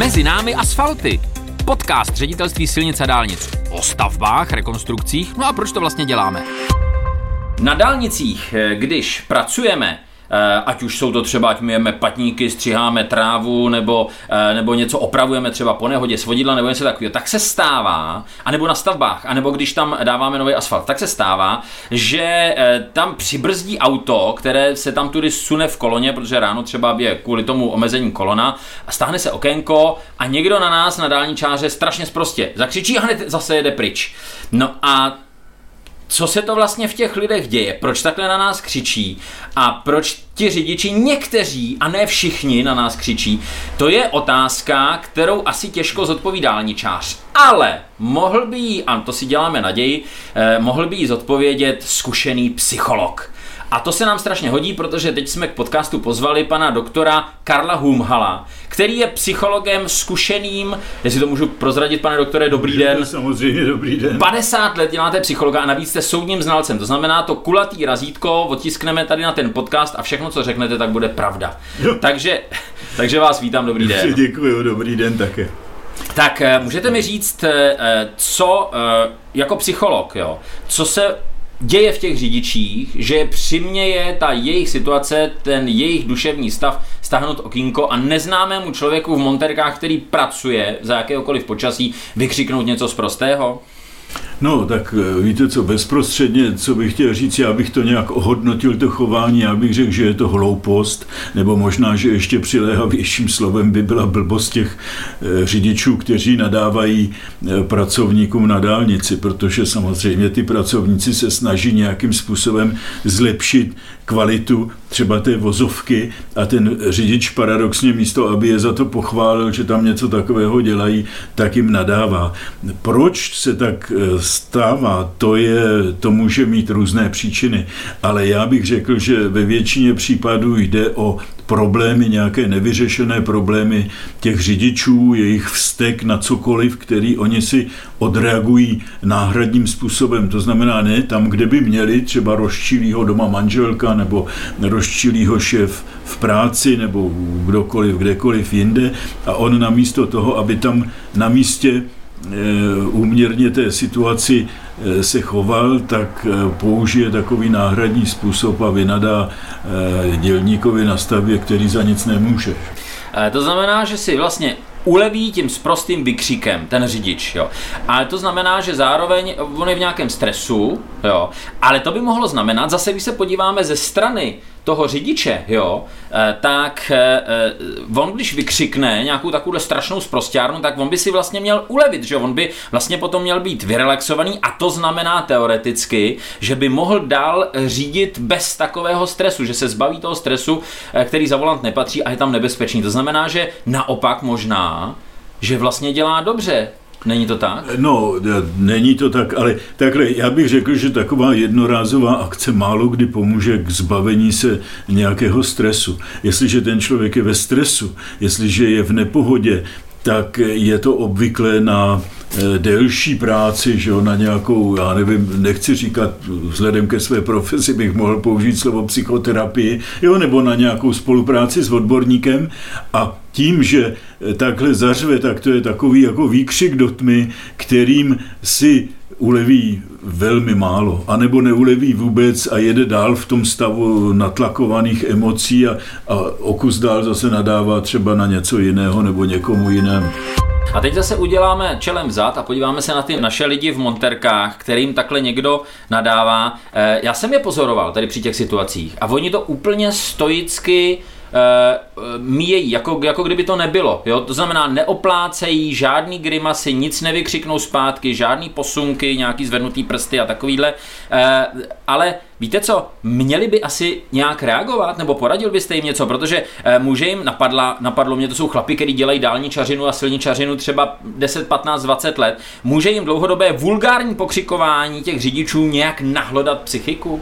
Mezi námi asfalty. Podcast ředitelství silnic a dálnic. O stavbách, rekonstrukcích. No a proč to vlastně děláme? Na dálnicích, eh, když pracujeme, ať už jsou to třeba, ať myjeme patníky, střiháme trávu, nebo, eh, nebo něco opravujeme třeba po nehodě svodidla, nebo něco takového, tak se stává, anebo na stavbách, anebo když tam dáváme nový asfalt, tak se stává, že tam přibrzdí auto, které se tam tudy sune v koloně, protože ráno třeba je kvůli tomu omezení kolona, a stáhne se okénko a někdo na nás na dálničáře strašně sprostě zakřičí a hned zase jede pryč. No a co se to vlastně v těch lidech děje, proč takhle na nás křičí a proč ti řidiči někteří a ne všichni na nás křičí, to je otázka, kterou asi těžko zodpoví dálničář. Ale mohl by jí, a to si děláme naději, eh, mohl by jí zodpovědět zkušený psycholog. A to se nám strašně hodí, protože teď jsme k podcastu pozvali pana doktora Karla Humhala, který je psychologem zkušeným, jestli to můžu prozradit, pane doktore, dobrý den. Samozřejmě dobrý den. 50 let děláte psychologa a navíc jste soudním znalcem. To znamená, to kulatý razítko otiskneme tady na ten podcast a všechno, co řeknete, tak bude pravda. Jo. Takže, takže vás vítám, dobrý den. Děkuji, dobrý den také. Tak eh, můžete mi říct, eh, co eh, jako psycholog, jo, co se děje v těch řidičích, že přiměje ta jejich situace, ten jejich duševní stav stáhnout okýnko a neznámému člověku v monterkách, který pracuje za jakéhokoliv počasí, vykřiknout něco z prostého? No, tak eh, víte co, bezprostředně, co bych chtěl říct, já bych to nějak ohodnotil, to chování, já bych řekl, že je to hloupost, nebo možná, že ještě přiléhavějším slovem by byla blbost těch eh, řidičů, kteří nadávají eh, pracovníkům na dálnici, protože samozřejmě ty pracovníci se snaží nějakým způsobem zlepšit kvalitu třeba té vozovky a ten řidič paradoxně místo, aby je za to pochválil, že tam něco takového dělají, tak jim nadává. Proč se tak stává, to, je, to může mít různé příčiny, ale já bych řekl, že ve většině případů jde o problémy, nějaké nevyřešené problémy těch řidičů, jejich vztek na cokoliv, který oni si odreagují náhradním způsobem. To znamená ne tam, kde by měli třeba rozčilýho doma manželka nebo rozčilýho šéf v práci nebo kdokoliv, kdekoliv jinde a on namísto toho, aby tam na místě úměrně té situaci eh, se choval, tak eh, použije takový náhradní způsob a vynadá dělníkovi na stavbě, který za nic nemůže. To znamená, že si vlastně uleví tím sprostým vykřikem ten řidič, jo. Ale to znamená, že zároveň on je v nějakém stresu, jo. Ale to by mohlo znamenat, zase když se podíváme ze strany toho řidiče, jo, eh, tak eh, eh, on když vykřikne nějakou takovou strašnou sprostěrnu, tak on by si vlastně měl ulevit, že on by vlastně potom měl být vyrelaxovaný a to znamená teoreticky, že by mohl dál řídit bez takového stresu, že se zbaví toho stresu, který za volant nepatří a je tam nebezpečný. To znamená, že naopak možná, že vlastně dělá dobře, Není to tak? No, není to tak, ale takhle, já bych řekl, že taková jednorázová akce málo kdy pomůže k zbavení se nějakého stresu. Jestliže ten člověk je ve stresu, jestliže je v nepohodě, tak je to obvykle na eh, delší práci, že jo, na nějakou, já nevím, nechci říkat, vzhledem ke své profesi bych mohl použít slovo psychoterapii, jo, nebo na nějakou spolupráci s odborníkem a tím, že eh, takhle zařve, tak to je takový jako výkřik do tmy, kterým si uleví velmi málo, anebo neuleví vůbec a jede dál v tom stavu natlakovaných emocí a, a okus dál zase nadává třeba na něco jiného nebo někomu jinému. A teď zase uděláme čelem vzad a podíváme se na ty naše lidi v monterkách, kterým takhle někdo nadává. Eh, já jsem je pozoroval tady při těch situacích a oni to úplně stoicky míjejí, jako, jako kdyby to nebylo. Jo? To znamená, neoplácejí žádný grimasy, nic nevykřiknou zpátky, žádný posunky, nějaký zvednutý prsty a takovýhle. Uh, ale víte co, měli by asi nějak reagovat, nebo poradil byste jim něco, protože uh, může jim napadla, napadlo mě, to jsou chlapi, kteří dělají dálničařinu a silničařinu třeba 10, 15, 20 let, může jim dlouhodobé vulgární pokřikování těch řidičů nějak nahlodat psychiku?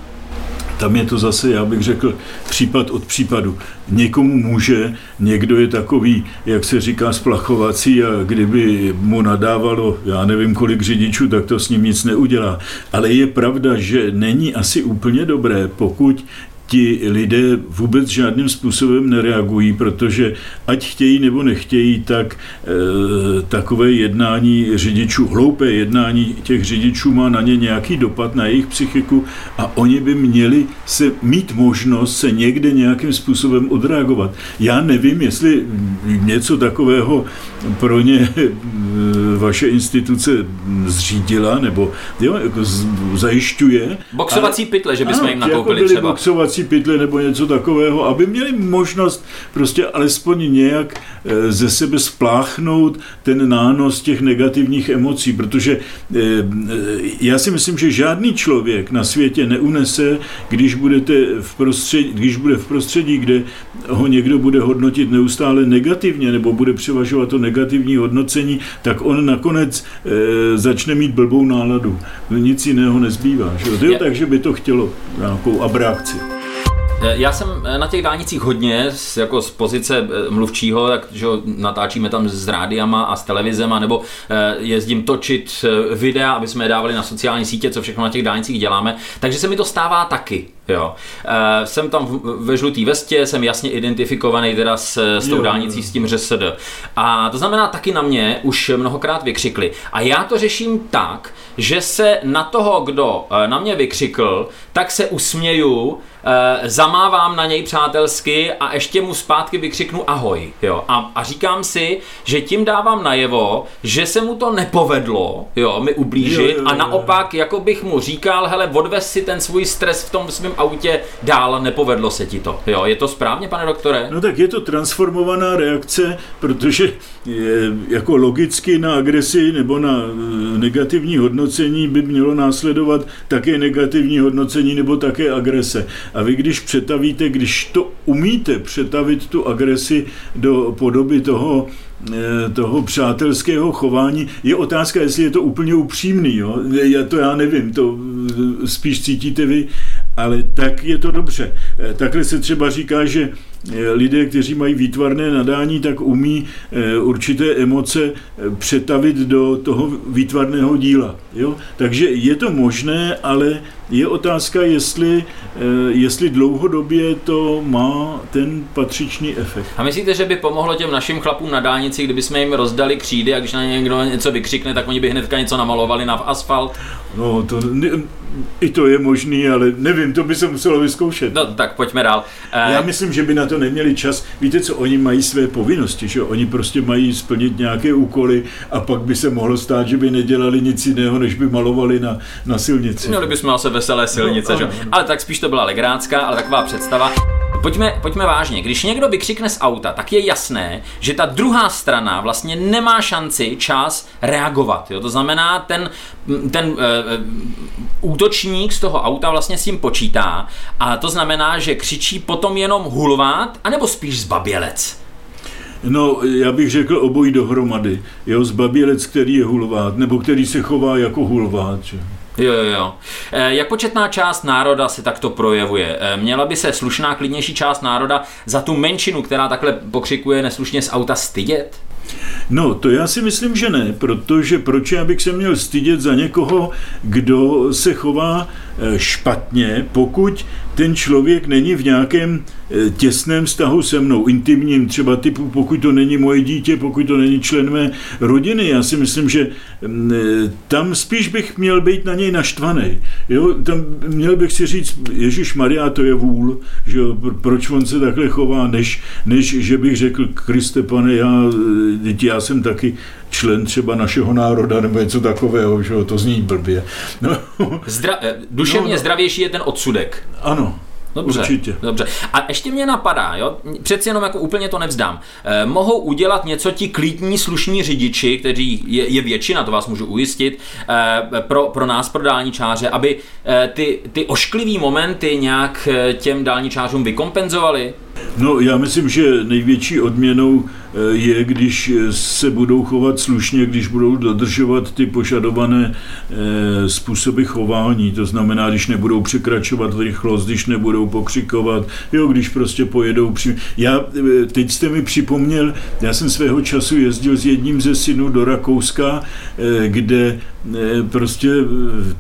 Tam je to zase, já bych řekl, případ od případu. Někomu může, někdo je takový, jak se říká, splachovací a kdyby mu nadávalo, já nevím kolik řidičů, tak to s ním nic neudělá. Ale je pravda, že není asi úplně dobré, pokud ti lidé vůbec žádným způsobem nereagují, protože ať chtějí nebo nechtějí, tak e, takové jednání řidičů, hloupé jednání těch řidičů má na ně nějaký dopad na jejich psychiku a oni by měli se mít možnost se někde nějakým způsobem odreagovat. Já nevím, jestli něco takového pro ně e, vaše instituce zřídila nebo jo, jako zajišťuje. Boxovací pytle, že bychom jim nakoupili jako třeba. boxovací pytle nebo něco takového, aby měli možnost prostě alespoň nějak eh, ze sebe spláchnout ten nános těch negativních emocí, protože eh, já si myslím, že žádný člověk na světě neunese, když, budete v prostředí, když bude v prostředí, kde ho někdo bude hodnotit neustále negativně nebo bude převažovat to negativní hodnocení, tak on nakonec e, začne mít blbou náladu. Nic jiného nezbývá. Že? To je tak, že by to chtělo nějakou abreakci. Eh, já jsem eh, na těch dálnicích hodně, jako z pozice eh, mluvčího, takže natáčíme tam s rádiama a s televizema, nebo jezdím točit videa, aby jsme je dávali na sociální sítě, co všechno na těch dálnicích děláme, takže se mi to stává taky. Jo. Jsem tam ve žlutý vestě, jsem jasně identifikovaný teda s, s tou dálnicí, s tím ŘSD. A to znamená, taky na mě už mnohokrát vykřikli. A já to řeším tak, že se na toho, kdo na mě vykřikl, tak se usměju, e, zamávám na něj přátelsky a ještě mu zpátky vykřiknu ahoj. Jo? A, a říkám si, že tím dávám najevo, že se mu to nepovedlo jo, mi ublížit jo, jo, jo, a naopak, jako bych mu říkal, hele, odvez si ten svůj stres v tom svém autě dál, nepovedlo se ti to. Jo? Je to správně, pane doktore? No tak je to transformovaná reakce, protože je, jako logicky na agresi nebo na e, negativní hodnocení by mělo následovat také negativní hodnocení nebo také agrese. A vy když přetavíte, když to umíte přetavit tu agresi do podoby toho, eh, toho přátelského chování. Je otázka, jestli je to úplně upřímný. Jo? Já to já nevím, to eh, spíš cítíte vy, ale tak je to dobře. Eh, takhle se třeba říká, že lidé, kteří mají výtvarné nadání, tak umí určité emoce přetavit do toho výtvarného díla. Jo? Takže je to možné, ale je otázka, jestli, eh, jestli dlouhodobě to má ten patřičný efekt. A myslíte, že by pomohlo těm našim chlapům na dálnici, kdyby jsme jim rozdali křídy a když na ně někdo něco vykřikne, tak oni by hnedka něco namalovali na asfalt? No, to, i to je možný, ale nevím, to by se muselo vyzkoušet. No, tak pojďme dál. Já myslím, že by na to neměli čas. Víte co, oni mají své povinnosti, že oni prostě mají splnit nějaké úkoly a pak by se mohlo stát, že by nedělali nic jiného, než by malovali na, na silnici. Měli bychom asi veselé silnice, no, že? Ale tak spíš to byla legrácká, ale taková představa. Pojďme, pojďme vážně. Když někdo vykřikne z auta, tak je jasné, že ta druhá strana vlastně nemá šanci čas reagovat. Jo? To znamená, ten, ten uh, útočník z toho auta vlastně s tím počítá a to znamená, že křičí potom jenom hulvát, anebo spíš zbabělec. No, já bych řekl obojí dohromady. Jo, zbabělec, který je hulvát, nebo který se chová jako hulvát. Že? Jo, jo, jo. E, jak početná část národa se takto projevuje? E, měla by se slušná, klidnější část národa za tu menšinu, která takhle pokřikuje neslušně z auta stydět? No, to já si myslím, že ne, protože proč já bych se měl stydět za někoho, kdo se chová špatně, pokud ten člověk není v nějakém eh, těsném vztahu se mnou, intimním třeba typu, pokud to není moje dítě, pokud to není člen mé rodiny. Já si myslím, že mm, eh, tam spíš bych měl být na něj naštvaný. Jo? Tam měl bych si říct, Ježíš Maria, to je vůl, že jo? proč on se takhle chová, než, než že bych řekl, Kriste, pane, já, eh, já jsem taky člen třeba našeho národa nebo něco takového, že jo, to zní blbě. No. Zdra- duševně no, no. zdravější je ten odsudek. Ano, Dobře, Určitě. dobře. A ještě mě napadá, jo, přeci jenom jako úplně to nevzdám. Eh, mohou udělat něco ti klidní, slušní řidiči, kteří je, je většina, to vás můžu ujistit, eh, pro, pro nás, pro dálničáře, aby eh, ty, ty ošklivý momenty nějak eh, těm dálničářům vykompenzovali? No, já myslím, že největší odměnou eh, je, když se budou chovat slušně, když budou dodržovat ty požadované eh, způsoby chování. To znamená, když nebudou překračovat rychlost, když nebudou pokřikovat, jo, když prostě pojedou při... Já, eh, teď jste mi připomněl, já jsem svého času jezdil s jedním ze synů do Rakouska, kde prostě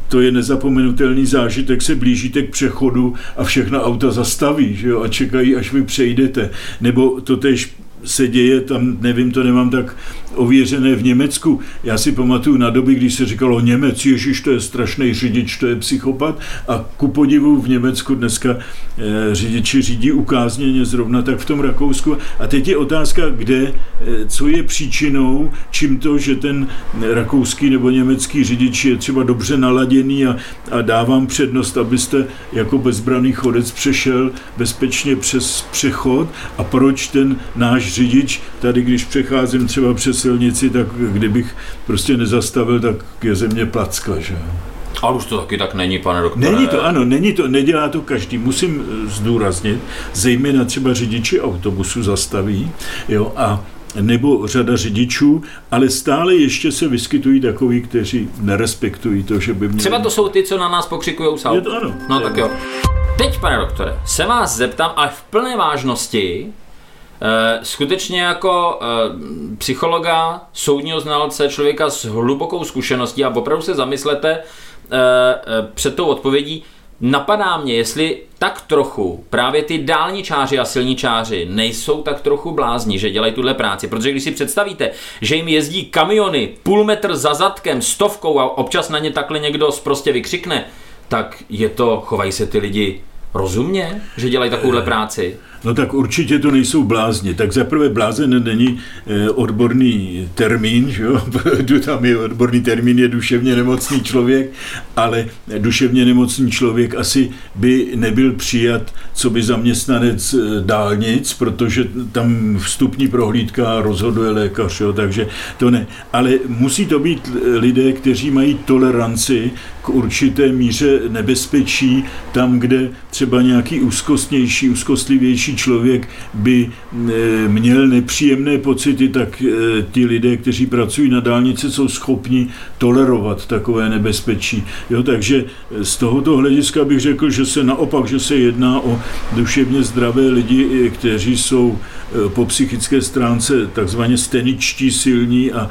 to je nezapomenutelný zážitek, se blížíte k přechodu a všechna auta zastaví že jo, a čekají, až vy přejdete. Nebo to tež se děje, tam nevím, to nemám tak ověřené v Německu. Já si pamatuju na doby, když se říkalo Němec, Ježíš, to je strašný řidič, to je psychopat. A ku podivu v Německu dneska eh, řidiči řídí ukázněně zrovna tak v tom Rakousku. A teď je otázka, kde, eh, co je příčinou, čím to, že ten rakouský nebo německý řidič je třeba dobře naladěný a, a dávám přednost, abyste jako bezbraný chodec přešel bezpečně přes přechod a proč ten náš řidič, tady když přecházím třeba přes silnici, tak kdybych prostě nezastavil, tak je země placka, že ale už to taky tak není, pane doktore. Není to, ano, není to, nedělá to každý. Musím eh, zdůraznit, zejména třeba řidiči autobusu zastaví, jo, a nebo řada řidičů, ale stále ještě se vyskytují takoví, kteří nerespektují to, že by měli... Třeba to jsou ty, co na nás pokřikují sál. Je to ano. No tak jo. Teď, pane doktore, se vás zeptám, ale v plné vážnosti, skutečně jako eh, psychologa, soudního znalce, člověka s hlubokou zkušeností a opravdu se zamyslete eh, před tou odpovědí, Napadá mě, jestli tak trochu právě ty dálničáři a silničáři nejsou tak trochu blázni, že dělají tuhle práci. Protože když si představíte, že jim jezdí kamiony půl metr za zadkem, stovkou a občas na ně takhle někdo prostě vykřikne, tak je to, chovají se ty lidi rozumně, že dělají takovouhle práci? No tak určitě to nejsou blázni. Tak zaprvé blázen není eh, odborný termín, že jo? tam je odborný termín, je duševně nemocný člověk, ale duševně nemocný člověk asi by nebyl přijat, co by zaměstnanec eh, dálnic, protože tam vstupní prohlídka rozhoduje lékař, jo? takže to ne. Ale musí to být lidé, kteří mají toleranci k určité míře nebezpečí, tam, kde třeba nějaký úzkostnější, úzkostlivější starší člověk by eh, měl nepříjemné pocity, tak eh, ti lidé, kteří pracují na dálnici, jsou schopni tolerovat takové nebezpečí. Jo, takže z tohoto hlediska bych řekl, že se naopak, že se jedná o duševně zdravé lidi, kteří jsou po psychické stránce takzvaně steničtí silní a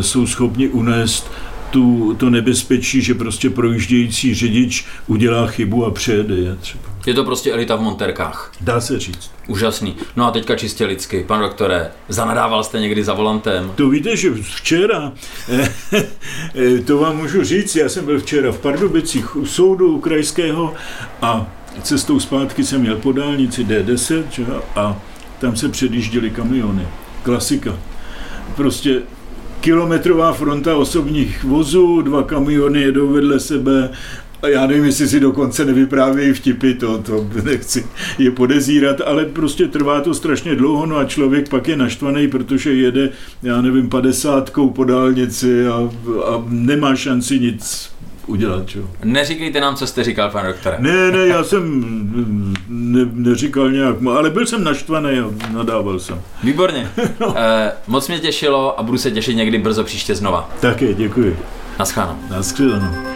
jsou schopni unést tu, to nebezpečí, že prostě projíždějící řidič udělá chybu a přejede je třeba. Je to prostě elita v monterkách. Dá se říct. Úžasný. No a teďka čistě lidsky. Pan doktore, zanadával jste někdy za volantem? To víte, že včera, to vám můžu říct, já jsem byl včera v Pardubicích u soudu krajského a cestou zpátky jsem měl po dálnici D10 že? a tam se předjížděly kamiony. Klasika. Prostě kilometrová fronta osobních vozů, dva kamiony jedou vedle sebe, a já nevím, jestli si dokonce nevyprávějí vtipy, to, to nechci je podezírat, ale prostě trvá to strašně dlouho, no a člověk pak je naštvaný, protože jede, já nevím, padesátkou po dálnici a, a nemá šanci nic udělat. Čo? Neříkejte nám, co jste říkal, pane doktore. Ne, ne, já jsem ne, neříkal nějak, ale byl jsem naštvaný a nadával jsem. Výborně. no. eh, moc mě těšilo a budu se těšit někdy brzo příště znova. Také, děkuji. Naschledanou. Naschledanou.